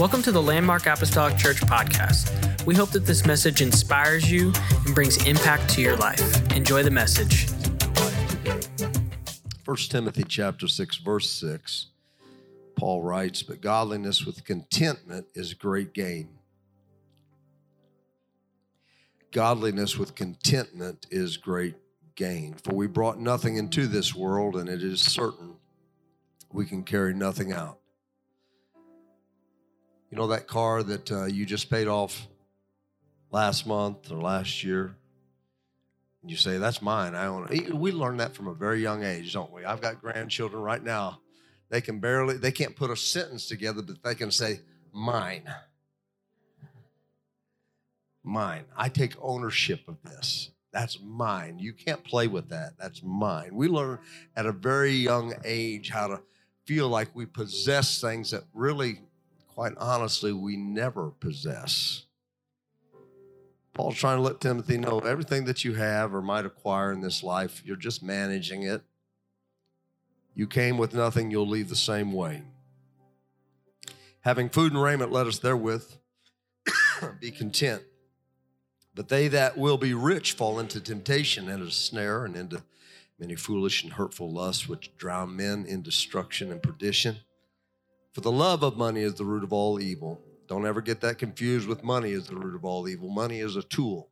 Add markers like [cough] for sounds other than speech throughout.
Welcome to the Landmark Apostolic Church podcast. We hope that this message inspires you and brings impact to your life. Enjoy the message. 1 Timothy chapter 6 verse 6 Paul writes but godliness with contentment is great gain Godliness with contentment is great gain for we brought nothing into this world and it is certain we can carry nothing out you know that car that uh, you just paid off last month or last year? You say, that's mine. I own it. We learn that from a very young age, don't we? I've got grandchildren right now. They can barely, they can't put a sentence together, but they can say, mine. Mine. I take ownership of this. That's mine. You can't play with that. That's mine. We learn at a very young age how to feel like we possess things that really quite honestly, we never possess. Paul's trying to let Timothy know everything that you have or might acquire in this life, you're just managing it. You came with nothing, you'll leave the same way. Having food and raiment, let us therewith [coughs] be content. But they that will be rich fall into temptation and a snare and into many foolish and hurtful lusts, which drown men in destruction and perdition. For the love of money is the root of all evil. Don't ever get that confused with money is the root of all evil. Money is a tool.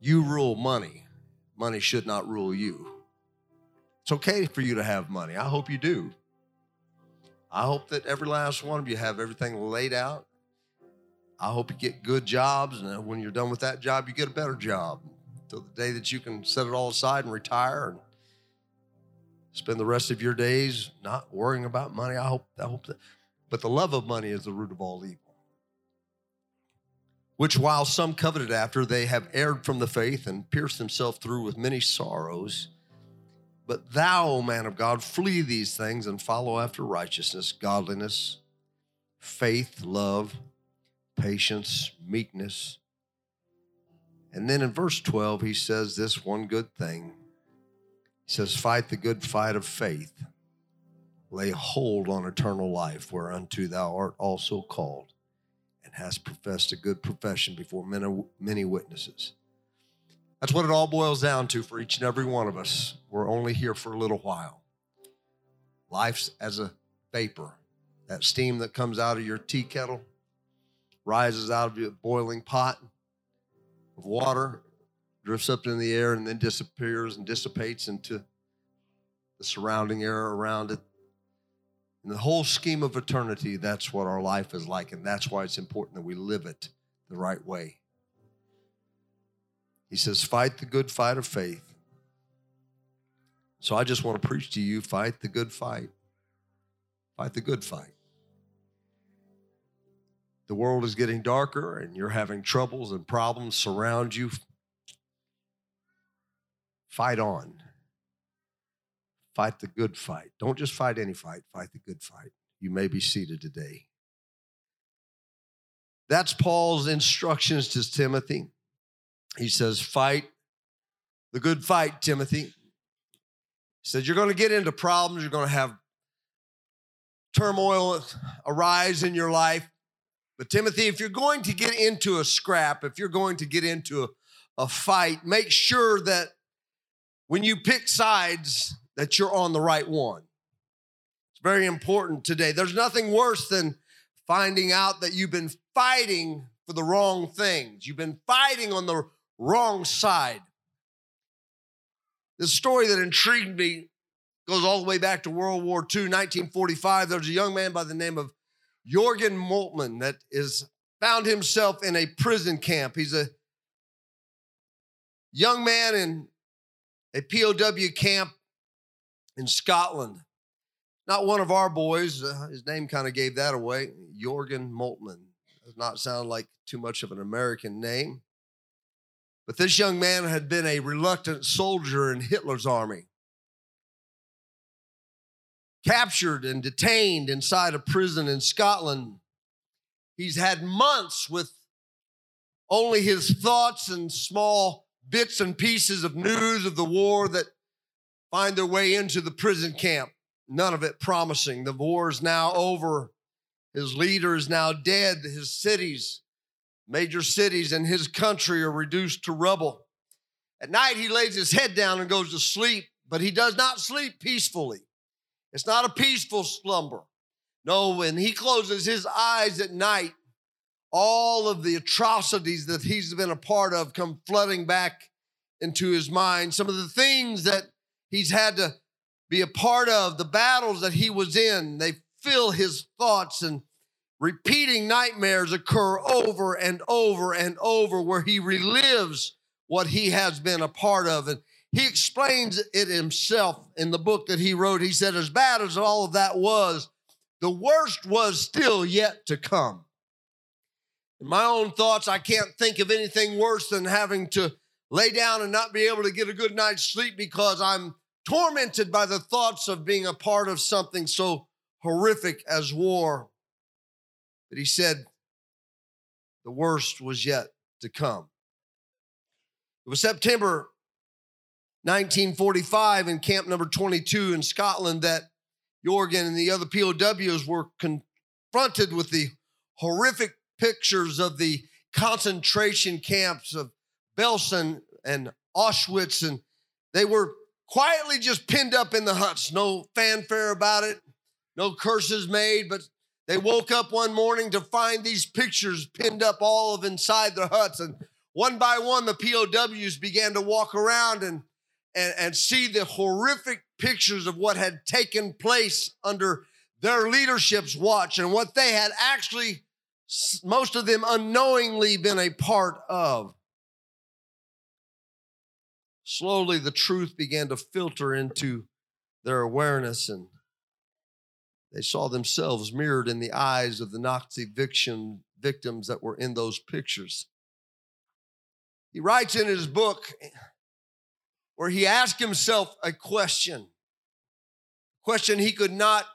You rule money. Money should not rule you. It's okay for you to have money. I hope you do. I hope that every last one of you have everything laid out. I hope you get good jobs, and when you're done with that job, you get a better job. Till the day that you can set it all aside and retire and spend the rest of your days not worrying about money. I hope, I hope that. But the love of money is the root of all evil. Which, while some coveted after, they have erred from the faith and pierced themselves through with many sorrows. But thou, O man of God, flee these things and follow after righteousness, godliness, faith, love, patience, meekness. And then in verse 12, he says this one good thing he says, Fight the good fight of faith. Lay hold on eternal life, whereunto thou art also called, and hast professed a good profession before many, many witnesses. That's what it all boils down to for each and every one of us. We're only here for a little while. Life's as a vapor. That steam that comes out of your tea kettle rises out of your boiling pot of water drifts up in the air and then disappears and dissipates into the surrounding air around it. In the whole scheme of eternity, that's what our life is like, and that's why it's important that we live it the right way. He says, Fight the good fight of faith. So I just want to preach to you fight the good fight. Fight the good fight. The world is getting darker, and you're having troubles and problems surround you Fight on. Fight the good fight. Don't just fight any fight, fight the good fight. You may be seated today. That's Paul's instructions to Timothy. He says, Fight the good fight, Timothy. He said, You're going to get into problems, you're going to have turmoil arise in your life. But, Timothy, if you're going to get into a scrap, if you're going to get into a, a fight, make sure that when you pick sides that you're on the right one. It's very important today. There's nothing worse than finding out that you've been fighting for the wrong things. You've been fighting on the wrong side. The story that intrigued me goes all the way back to World War II, 1945. There's a young man by the name of Jurgen Moltmann that is found himself in a prison camp. He's a young man in a POW camp in Scotland. Not one of our boys, uh, his name kind of gave that away. Jurgen Moltmann. Does not sound like too much of an American name. But this young man had been a reluctant soldier in Hitler's army. Captured and detained inside a prison in Scotland. He's had months with only his thoughts and small bits and pieces of news of the war that find their way into the prison camp. None of it promising. The war is now over. His leader is now dead. His cities, major cities in his country, are reduced to rubble. At night, he lays his head down and goes to sleep, but he does not sleep peacefully. It's not a peaceful slumber. No, when he closes his eyes at night, all of the atrocities that he's been a part of come flooding back into his mind. Some of the things that he's had to be a part of, the battles that he was in, they fill his thoughts and repeating nightmares occur over and over and over where he relives what he has been a part of. And he explains it himself in the book that he wrote. He said, as bad as all of that was, the worst was still yet to come. In my own thoughts, I can't think of anything worse than having to lay down and not be able to get a good night's sleep because I'm tormented by the thoughts of being a part of something so horrific as war. But he said the worst was yet to come. It was September 1945 in camp number 22 in Scotland that Jurgen and the other POWs were confronted with the horrific pictures of the concentration camps of Belsen and Auschwitz, and they were quietly just pinned up in the huts. No fanfare about it, no curses made, but they woke up one morning to find these pictures pinned up all of inside their huts. And one by one, the POWs began to walk around and, and, and see the horrific pictures of what had taken place under their leadership's watch and what they had actually most of them unknowingly been a part of. Slowly, the truth began to filter into their awareness, and they saw themselves mirrored in the eyes of the Nazi victim, victims that were in those pictures. He writes in his book where he asked himself a question, a question he could not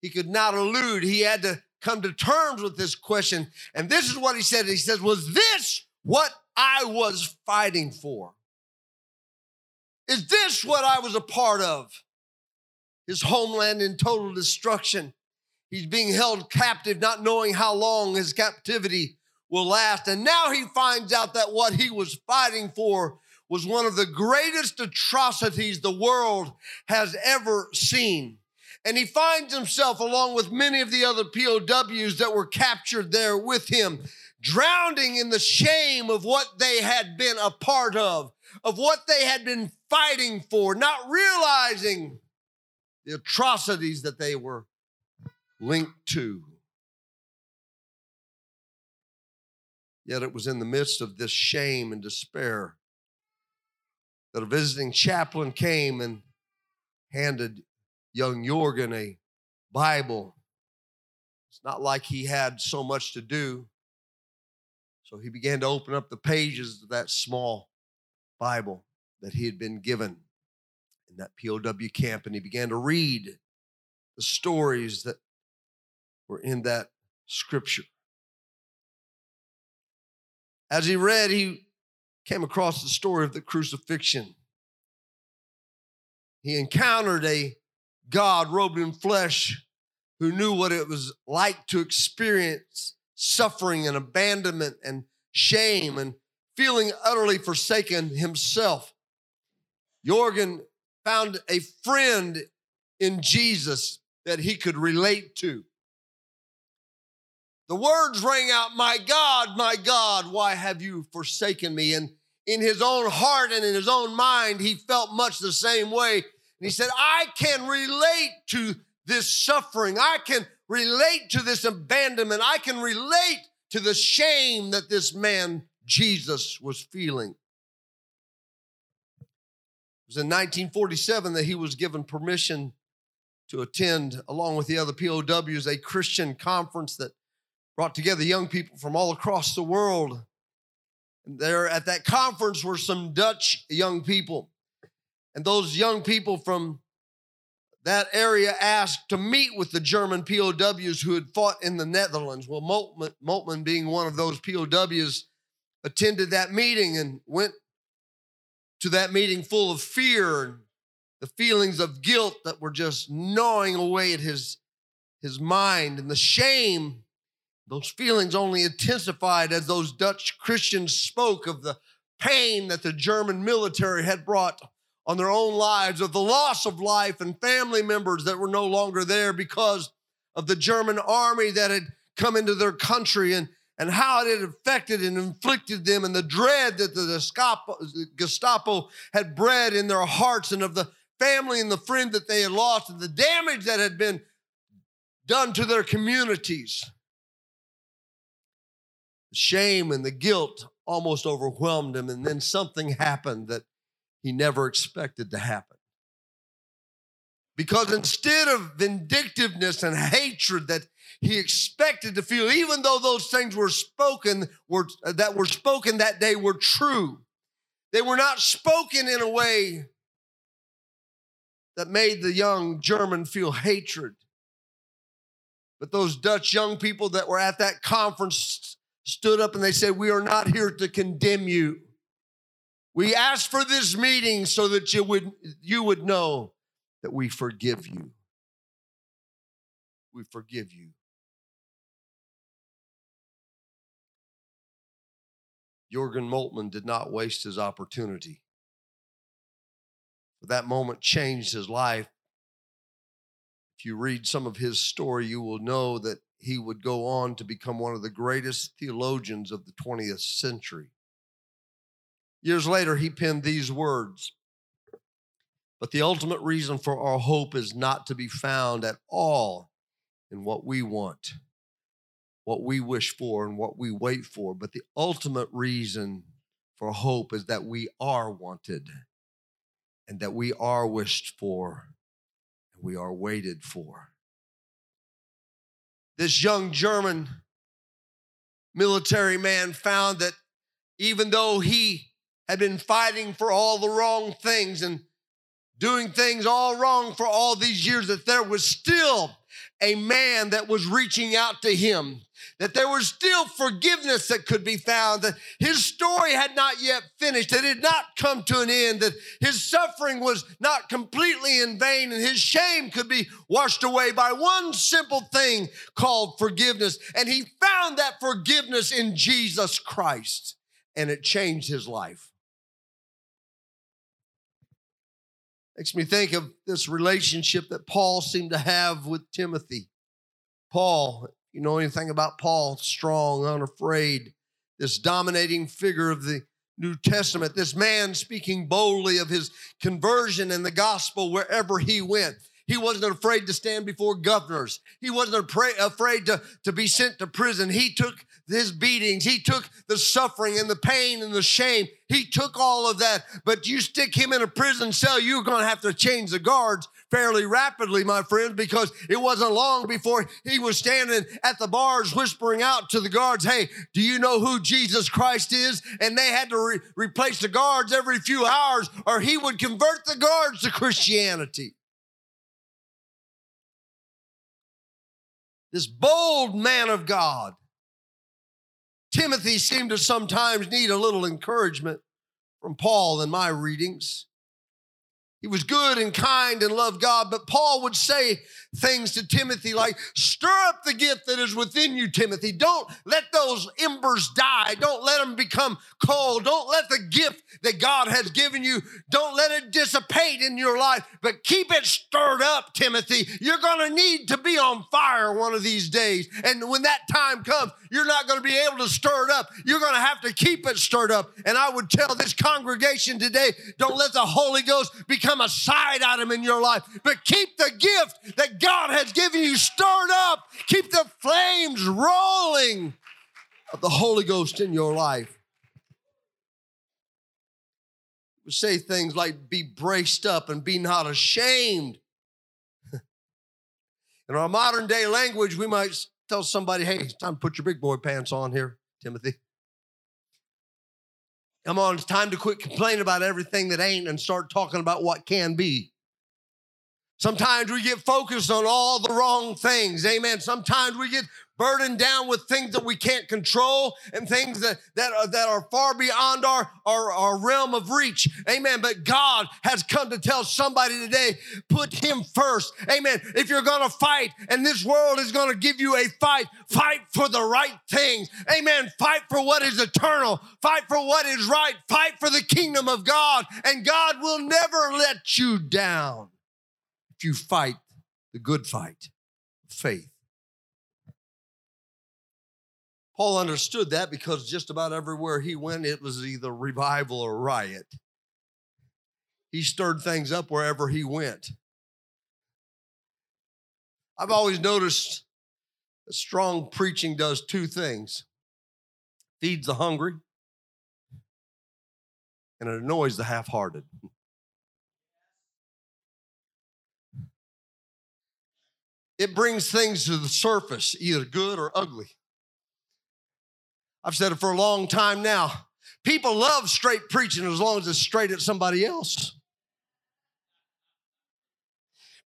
he could not elude. He had to come to terms with this question. And this is what he said. He says, Was this what I was fighting for? Is this what I was a part of? His homeland in total destruction. He's being held captive, not knowing how long his captivity will last. And now he finds out that what he was fighting for was one of the greatest atrocities the world has ever seen. And he finds himself, along with many of the other POWs that were captured there with him, drowning in the shame of what they had been a part of, of what they had been fighting for, not realizing the atrocities that they were linked to. Yet it was in the midst of this shame and despair that a visiting chaplain came and handed young Jurgen a Bible. It's not like he had so much to do. So he began to open up the pages of that small Bible that he had been given in that POW camp, and he began to read the stories that were in that scripture. As he read, he came across the story of the crucifixion. He encountered a God robed in flesh who knew what it was like to experience suffering and abandonment and shame and feeling utterly forsaken himself. Jurgen found a friend in Jesus that he could relate to. The words rang out, My God, my God, why have you forsaken me? And in his own heart and in his own mind, he felt much the same way and he said, I can relate to this suffering. I can relate to this abandonment. I can relate to the shame that this man, Jesus, was feeling. It was in 1947 that he was given permission to attend, along with the other POWs, a Christian conference that brought together young people from all across the world. And there at that conference were some Dutch young people and those young people from that area asked to meet with the German POWs who had fought in the Netherlands. Well, Moltmann, being one of those POWs, attended that meeting and went to that meeting full of fear and the feelings of guilt that were just gnawing away at his, his mind and the shame, those feelings only intensified as those Dutch Christians spoke of the pain that the German military had brought on their own lives, of the loss of life and family members that were no longer there because of the German army that had come into their country and, and how it had affected and inflicted them and the dread that the Gestapo, had bred in their hearts and of the family and the friend that they had lost and the damage that had been done to their communities. The shame and the guilt almost overwhelmed him, and then something happened that he never expected to happen. Because instead of vindictiveness and hatred that he expected to feel, even though those things were spoken, were, uh, that were spoken that day were true, they were not spoken in a way that made the young German feel hatred. But those Dutch young people that were at that conference stood up and they said, We are not here to condemn you. We asked for this meeting so that you would, you would know that we forgive you. We forgive you. Jurgen Moltmann did not waste his opportunity. That moment changed his life. If you read some of his story, you will know that he would go on to become one of the greatest theologians of the 20th century. Years later, he penned these words But the ultimate reason for our hope is not to be found at all in what we want, what we wish for, and what we wait for. But the ultimate reason for hope is that we are wanted and that we are wished for and we are waited for. This young German military man found that even though he had been fighting for all the wrong things and doing things all wrong for all these years, that there was still a man that was reaching out to him, that there was still forgiveness that could be found, that his story had not yet finished, that it had not come to an end, that his suffering was not completely in vain, and his shame could be washed away by one simple thing called forgiveness. And he found that forgiveness in Jesus Christ, and it changed his life. Makes me think of this relationship that Paul seemed to have with Timothy. Paul, you know anything about Paul? Strong, unafraid, this dominating figure of the New Testament, this man speaking boldly of his conversion and the gospel wherever he went. He wasn't afraid to stand before governors. He wasn't afraid to, to be sent to prison. He took his beatings, he took the suffering and the pain and the shame. He took all of that. But you stick him in a prison cell, you're going to have to change the guards fairly rapidly, my friends, because it wasn't long before he was standing at the bars whispering out to the guards, Hey, do you know who Jesus Christ is? And they had to re- replace the guards every few hours, or he would convert the guards to Christianity. This bold man of God Timothy seemed to sometimes need a little encouragement from Paul in my readings. He was good and kind and loved God, but Paul would say things to Timothy like, Stir up the gift that is within you, Timothy. Don't let those embers die. Don't let them become cold. Don't let the gift that God has given you, don't let it dissipate in your life, but keep it stirred up, Timothy. You're going to need to be on fire one of these days. And when that time comes, you're not going to be able to stir it up. You're going to have to keep it stirred up. And I would tell this congregation today don't let the Holy Ghost become a side item in your life, but keep the gift that God has given you stirred up. Keep the flames rolling of the Holy Ghost in your life. We say things like be braced up and be not ashamed. [laughs] In our modern day language, we might tell somebody, hey, it's time to put your big boy pants on here, Timothy. Come on, it's time to quit complaining about everything that ain't and start talking about what can be. Sometimes we get focused on all the wrong things. Amen. Sometimes we get burdened down with things that we can't control and things that, that, are, that are far beyond our, our, our realm of reach. Amen. But God has come to tell somebody today, put him first. Amen. If you're going to fight and this world is going to give you a fight, fight for the right things. Amen. Fight for what is eternal. Fight for what is right. Fight for the kingdom of God. And God will never let you down you fight the good fight of faith. Paul understood that because just about everywhere he went, it was either revival or riot. He stirred things up wherever he went. I've always noticed that strong preaching does two things feeds the hungry and it annoys the half hearted. It brings things to the surface, either good or ugly. I've said it for a long time now. People love straight preaching as long as it's straight at somebody else.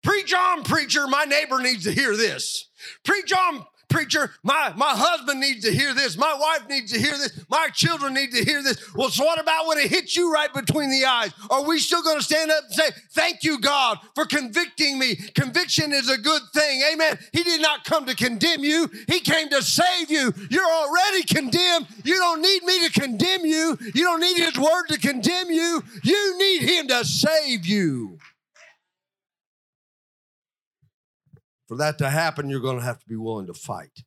Preach on, preacher. My neighbor needs to hear this. Preach on, preacher, my, my husband needs to hear this. My wife needs to hear this. My children need to hear this. Well, so what about when it hits you right between the eyes? Are we still going to stand up and say, Thank you, God, for convicting me? Conviction is a good thing. Amen. He did not come to condemn you, He came to save you. You're already condemned. You don't need me to condemn you. You don't need His word to condemn you. You need Him to save you. For that to happen, you're going to have to be willing to fight.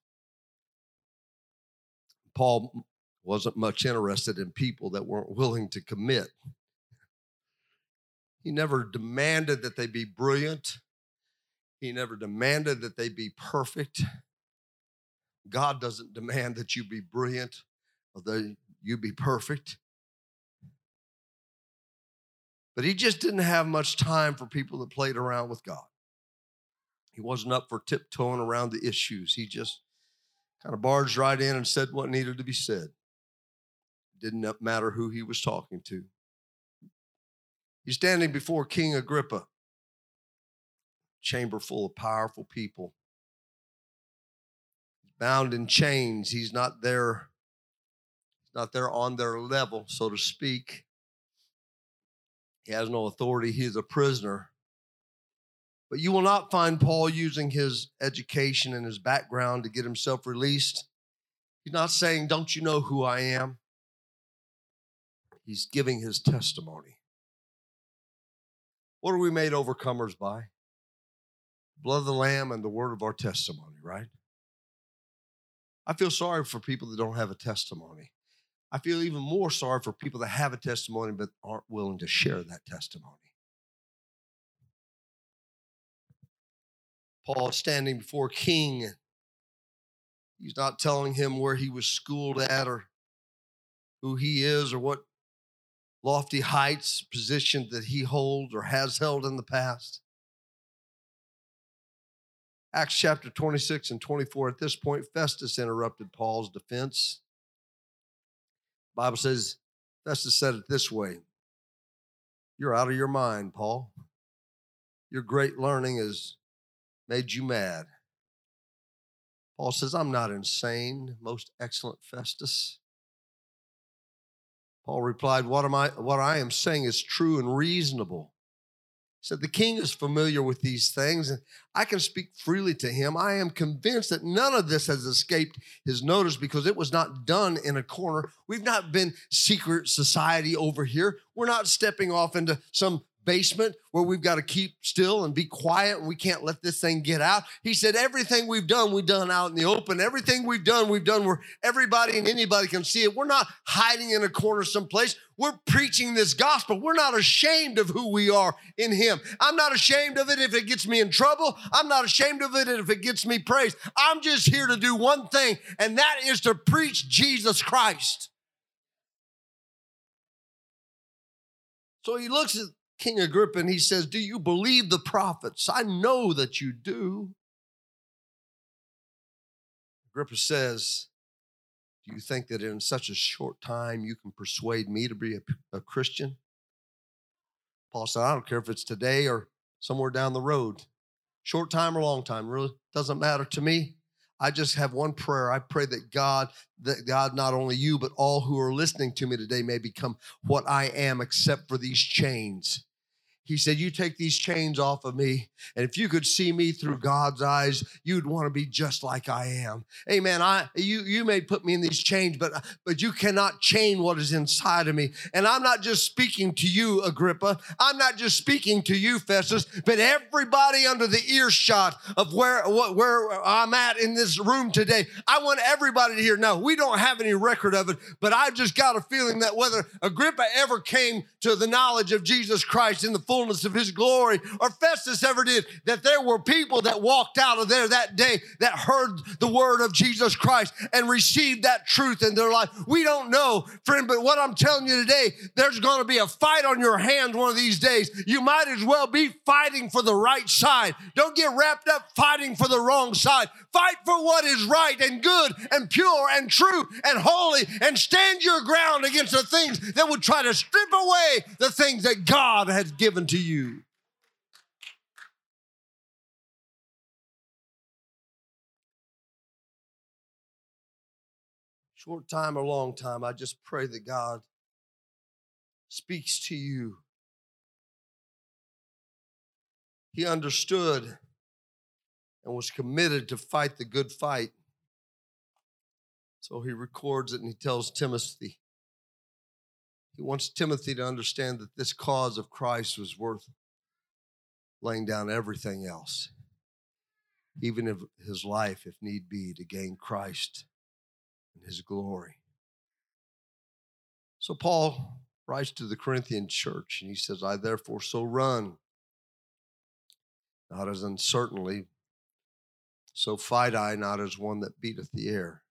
Paul wasn't much interested in people that weren't willing to commit. He never demanded that they be brilliant. He never demanded that they be perfect. God doesn't demand that you be brilliant or that you be perfect. But he just didn't have much time for people that played around with God. He wasn't up for tiptoeing around the issues. He just kind of barged right in and said what needed to be said. Didn't matter who he was talking to. He's standing before King Agrippa, chamber full of powerful people. He's bound in chains. He's not there. He's not there on their level, so to speak. He has no authority. He is a prisoner. But you will not find Paul using his education and his background to get himself released. He's not saying, Don't you know who I am? He's giving his testimony. What are we made overcomers by? Blood of the Lamb and the word of our testimony, right? I feel sorry for people that don't have a testimony. I feel even more sorry for people that have a testimony but aren't willing to share that testimony. Paul standing before king. He's not telling him where he was schooled at or who he is or what lofty heights, position that he holds or has held in the past. Acts chapter 26 and 24. At this point, Festus interrupted Paul's defense. The Bible says, Festus said it this way You're out of your mind, Paul. Your great learning is made you mad. Paul says, I'm not insane, most excellent Festus. Paul replied, What am I what I am saying is true and reasonable. He said, The king is familiar with these things, and I can speak freely to him. I am convinced that none of this has escaped his notice because it was not done in a corner. We've not been secret society over here. We're not stepping off into some basement where we've got to keep still and be quiet and we can't let this thing get out. He said, Everything we've done, we've done out in the open. Everything we've done, we've done where everybody and anybody can see it. We're not hiding in a corner someplace. We're preaching this gospel. We're not ashamed of who we are in Him. I'm not ashamed of it if it gets me in trouble. I'm not ashamed of it if it gets me praised. I'm just here to do one thing, and that is to preach Jesus Christ. So he looks at King Agrippa and he says, Do you believe the prophets? I know that you do. Agrippa says, Do you think that in such a short time you can persuade me to be a, a Christian? Paul said, I don't care if it's today or somewhere down the road. Short time or long time, really doesn't matter to me. I just have one prayer. I pray that God, that God, not only you, but all who are listening to me today may become what I am, except for these chains. He said, You take these chains off of me. And if you could see me through God's eyes, you'd want to be just like I am. Amen. I you you may put me in these chains, but but you cannot chain what is inside of me. And I'm not just speaking to you, Agrippa. I'm not just speaking to you, Festus, but everybody under the earshot of where where I'm at in this room today. I want everybody to hear. Now, we don't have any record of it, but I've just got a feeling that whether Agrippa ever came to the knowledge of Jesus Christ in the full fullness of his glory, or Festus ever did, that there were people that walked out of there that day that heard the word of Jesus Christ and received that truth in their life. We don't know, friend, but what I'm telling you today, there's going to be a fight on your hands one of these days. You might as well be fighting for the right side. Don't get wrapped up fighting for the wrong side. Fight for what is right and good and pure and true and holy and stand your ground against the things that would try to strip away the things that God has given to you. Short time or long time, I just pray that God speaks to you. He understood and was committed to fight the good fight. So he records it and he tells Timothy. He wants Timothy to understand that this cause of Christ was worth laying down everything else, even if his life, if need be, to gain Christ and his glory. So Paul writes to the Corinthian church and he says, I therefore so run, not as uncertainly, so fight I not as one that beateth the air.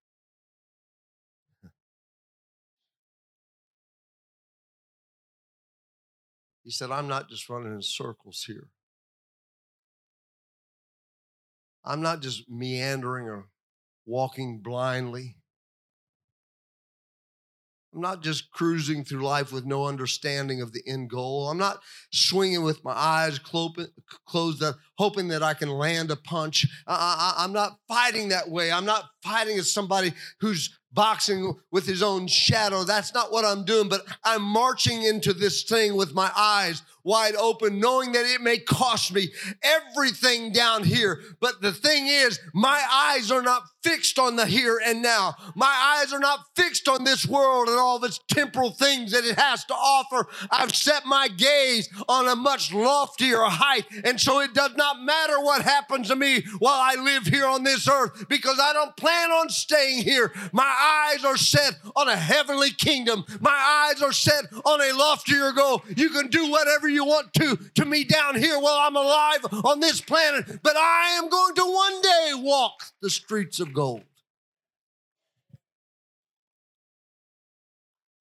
He said, I'm not just running in circles here. I'm not just meandering or walking blindly. I'm not just cruising through life with no understanding of the end goal. I'm not swinging with my eyes closed up, hoping that I can land a punch. I, am not fighting that way. I'm not fighting as somebody who's boxing with his own shadow. That's not what I'm doing, but I'm marching into this thing with my eyes wide open, knowing that it may cost me everything down here. But the thing is, my eyes are not fixed on the here and now. My eyes are not fixed on this world and all of its temporal things that it has to offer. I've set my gaze on a much loftier height. And so it does not matter what happens to me while I live here on this earth because I don't plan on staying here. My eyes are set on a heavenly kingdom. My eyes are set on a loftier goal. You can do whatever you want to to me down here while I'm alive on this planet, but I am going to one day walk the streets of gold.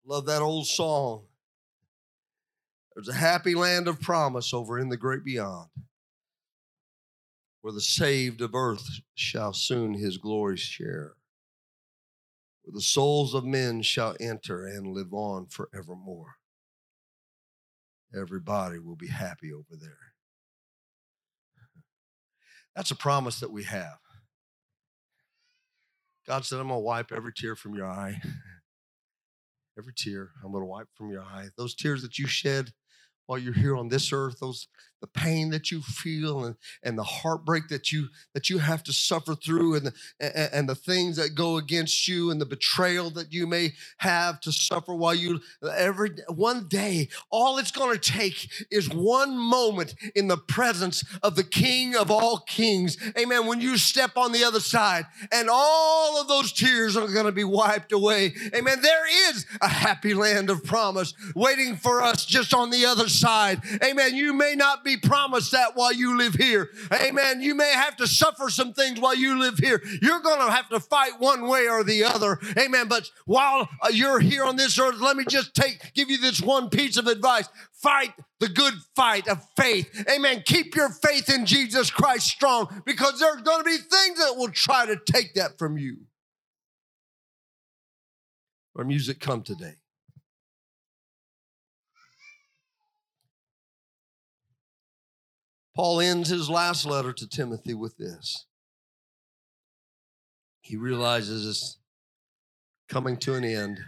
Love that old song. There's a happy land of promise over in the great beyond, where the saved of earth shall soon his glory share, where the souls of men shall enter and live on forevermore. Everybody will be happy over there. [laughs] That's a promise that we have. God said, I'm going to wipe every tear from your eye. [laughs] every tear I'm going to wipe from your eye. Those tears that you shed while you're here on this earth, those the pain that you feel and, and the heartbreak that you that you have to suffer through and the, and, and the things that go against you and the betrayal that you may have to suffer while you every one day all it's going to take is one moment in the presence of the king of all kings. Amen. When you step on the other side and all of those tears are going to be wiped away. Amen. There is a happy land of promise waiting for us just on the other side. Amen. You may not be promised that while you live here. Amen. You may have to suffer some things while you live here. You're going to have to fight one way or the other. Amen. But while uh, you're here on this earth, let me just take, give you this one piece of advice. Fight the good fight of faith. Amen. Keep your faith in Jesus Christ strong because there's going to be things that will try to take that from you. Our music come today. Paul ends his last letter to Timothy with this. He realizes it's coming to an end.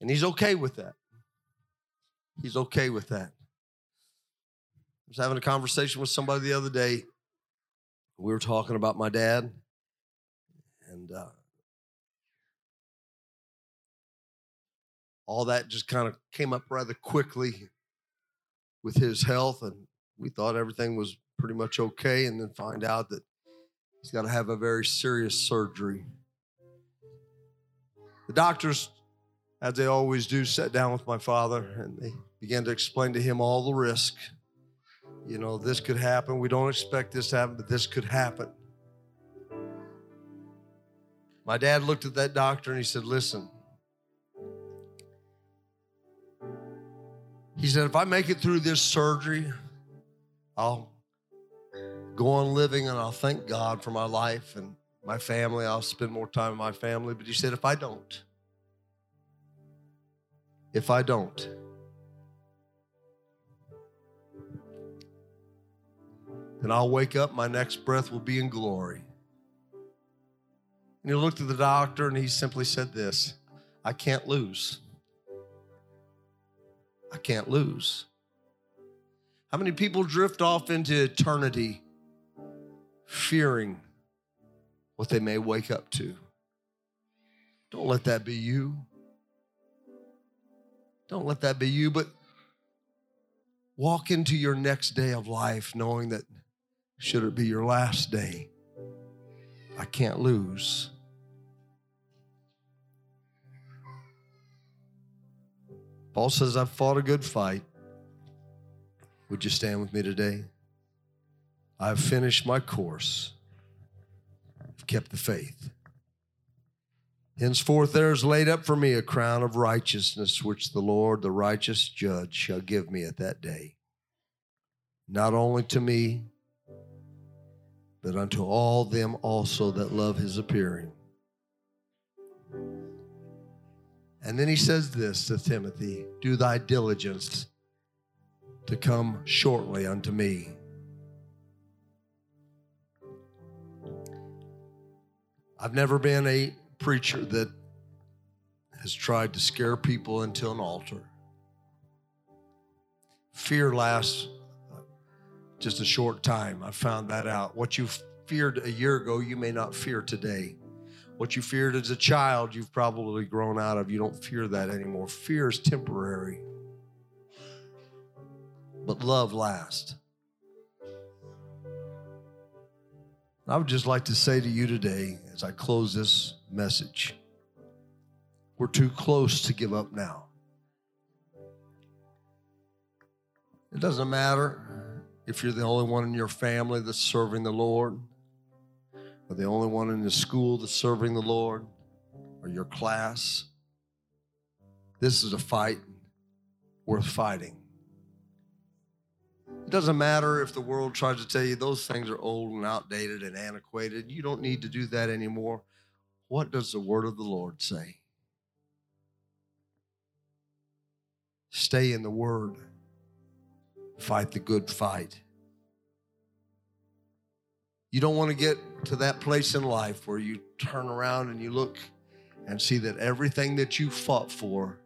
And he's okay with that. He's okay with that. I was having a conversation with somebody the other day. We were talking about my dad. And uh, all that just kind of came up rather quickly with his health. And we thought everything was pretty much okay. And then find out that he's got to have a very serious surgery. The doctors as they always do, sat down with my father and they began to explain to him all the risk. You know, this could happen. We don't expect this to happen, but this could happen. My dad looked at that doctor and he said, Listen, he said, if I make it through this surgery, I'll go on living and I'll thank God for my life and my family. I'll spend more time with my family. But he said, if I don't, if I don't. Then I'll wake up, my next breath will be in glory. And he looked at the doctor and he simply said this I can't lose. I can't lose. How many people drift off into eternity fearing what they may wake up to? Don't let that be you. Don't let that be you, but walk into your next day of life knowing that should it be your last day, I can't lose. Paul says, I've fought a good fight. Would you stand with me today? I've finished my course. I've kept the faith. Henceforth there is laid up for me a crown of righteousness, which the Lord, the righteous judge, shall give me at that day. Not only to me, but unto all them also that love his appearing. And then he says this to Timothy Do thy diligence to come shortly unto me. I've never been a preacher that has tried to scare people into an altar. Fear lasts just a short time. I found that out. What you feared a year ago, you may not fear today. What you feared as a child, you've probably grown out of. You don't fear that anymore. Fear is temporary, but love lasts. I would just like to say to you today, as I close this message, we're too close to give up now. It doesn't matter if you're the only one in your family that's serving the Lord, or the only one in the school that's serving the Lord, or your class. This is a fight worth fighting. It doesn't matter if the world tries to tell you those things are old and outdated and antiquated. You don't need to do that anymore. What does the word of the Lord say? Stay in the word, fight the good fight. You don't want to get to that place in life where you turn around and you look and see that everything that you fought for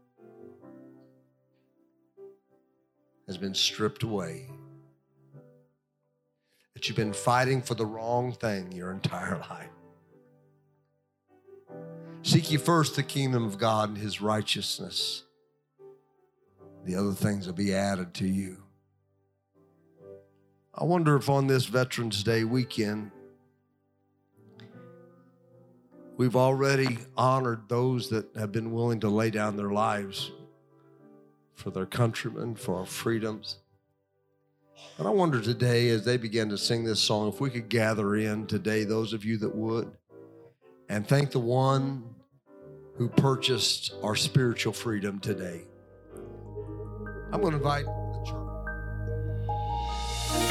has been stripped away that you've been fighting for the wrong thing your entire [laughs] life. Seek ye first the kingdom of God and his righteousness. The other things will be added to you. I wonder if on this Veterans Day weekend, we've already honored those that have been willing to lay down their lives for their countrymen, for our freedoms. And I wonder today, as they begin to sing this song, if we could gather in today, those of you that would, and thank the one who purchased our spiritual freedom today. I'm going to invite.